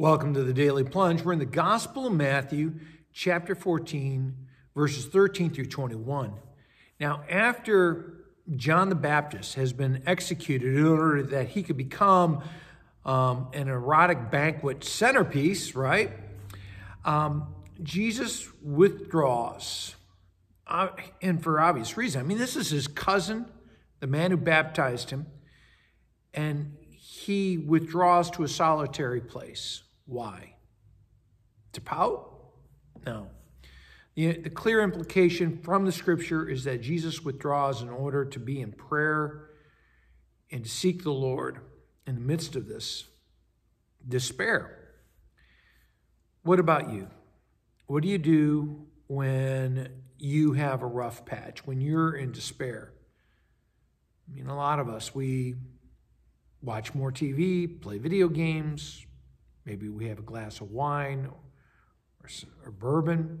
Welcome to the Daily Plunge. We're in the Gospel of Matthew, chapter 14, verses 13 through 21. Now, after John the Baptist has been executed in order that he could become um, an erotic banquet centerpiece, right? Um, Jesus withdraws, uh, and for obvious reason. I mean, this is his cousin, the man who baptized him, and he withdraws to a solitary place. Why? To pout? No. The, the clear implication from the scripture is that Jesus withdraws in order to be in prayer and to seek the Lord in the midst of this despair. What about you? What do you do when you have a rough patch, when you're in despair? I mean, a lot of us, we watch more TV, play video games, Maybe we have a glass of wine or, or bourbon.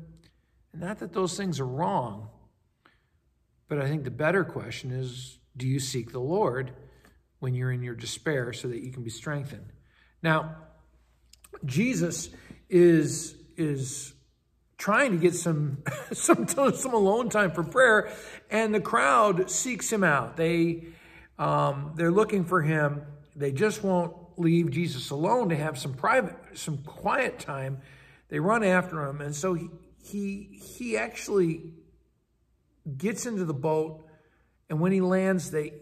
And not that those things are wrong, but I think the better question is do you seek the Lord when you're in your despair so that you can be strengthened? Now, Jesus is, is trying to get some, some, some alone time for prayer, and the crowd seeks him out. They, um, they're looking for him. They just won't leave Jesus alone to have some private, some quiet time. They run after him. And so he, he, he actually gets into the boat. And when he lands, they,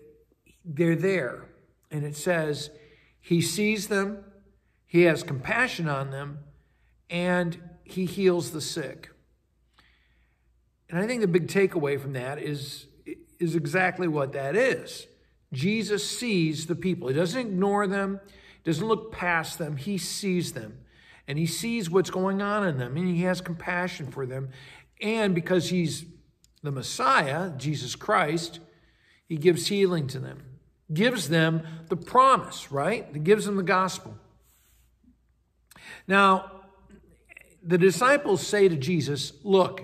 they're there. And it says, he sees them, he has compassion on them, and he heals the sick. And I think the big takeaway from that is, is exactly what that is. Jesus sees the people. He doesn't ignore them doesn't look past them, he sees them. And he sees what's going on in them, and he has compassion for them. And because he's the Messiah, Jesus Christ, he gives healing to them, gives them the promise, right? He gives them the gospel. Now, the disciples say to Jesus, Look,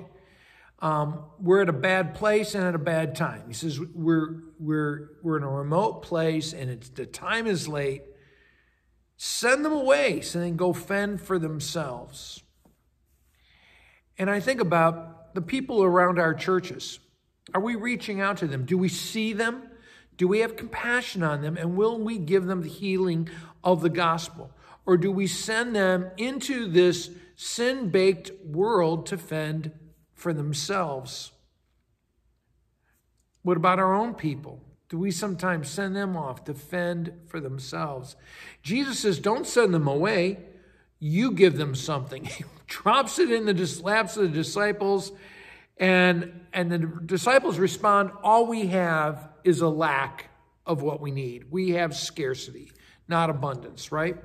um, we're at a bad place and at a bad time. He says, We're, we're, we're in a remote place and it's, the time is late Send them away so they can go fend for themselves. And I think about the people around our churches. Are we reaching out to them? Do we see them? Do we have compassion on them? And will we give them the healing of the gospel? Or do we send them into this sin baked world to fend for themselves? What about our own people? Do we sometimes send them off to fend for themselves? Jesus says, don't send them away. You give them something. He drops it in the laps of the disciples, and, and the disciples respond, all we have is a lack of what we need. We have scarcity, not abundance, right?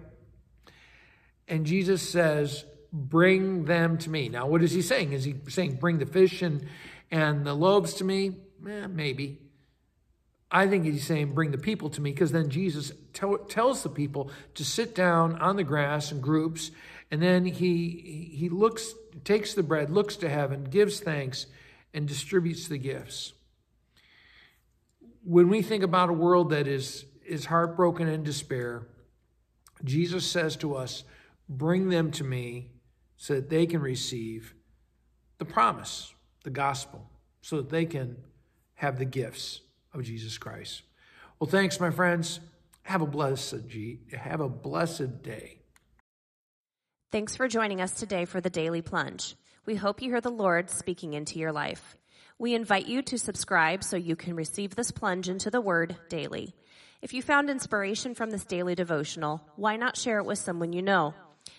And Jesus says, bring them to me. Now, what is he saying? Is he saying, bring the fish and, and the loaves to me? Eh, maybe. I think he's saying, bring the people to me, because then Jesus tells the people to sit down on the grass in groups, and then he, he looks, takes the bread, looks to heaven, gives thanks, and distributes the gifts. When we think about a world that is, is heartbroken and despair, Jesus says to us, bring them to me so that they can receive the promise, the gospel, so that they can have the gifts of Jesus Christ. Well, thanks, my friends. Have a blessed have a blessed day. Thanks for joining us today for the Daily Plunge. We hope you hear the Lord speaking into your life. We invite you to subscribe so you can receive this plunge into the Word daily. If you found inspiration from this daily devotional, why not share it with someone you know?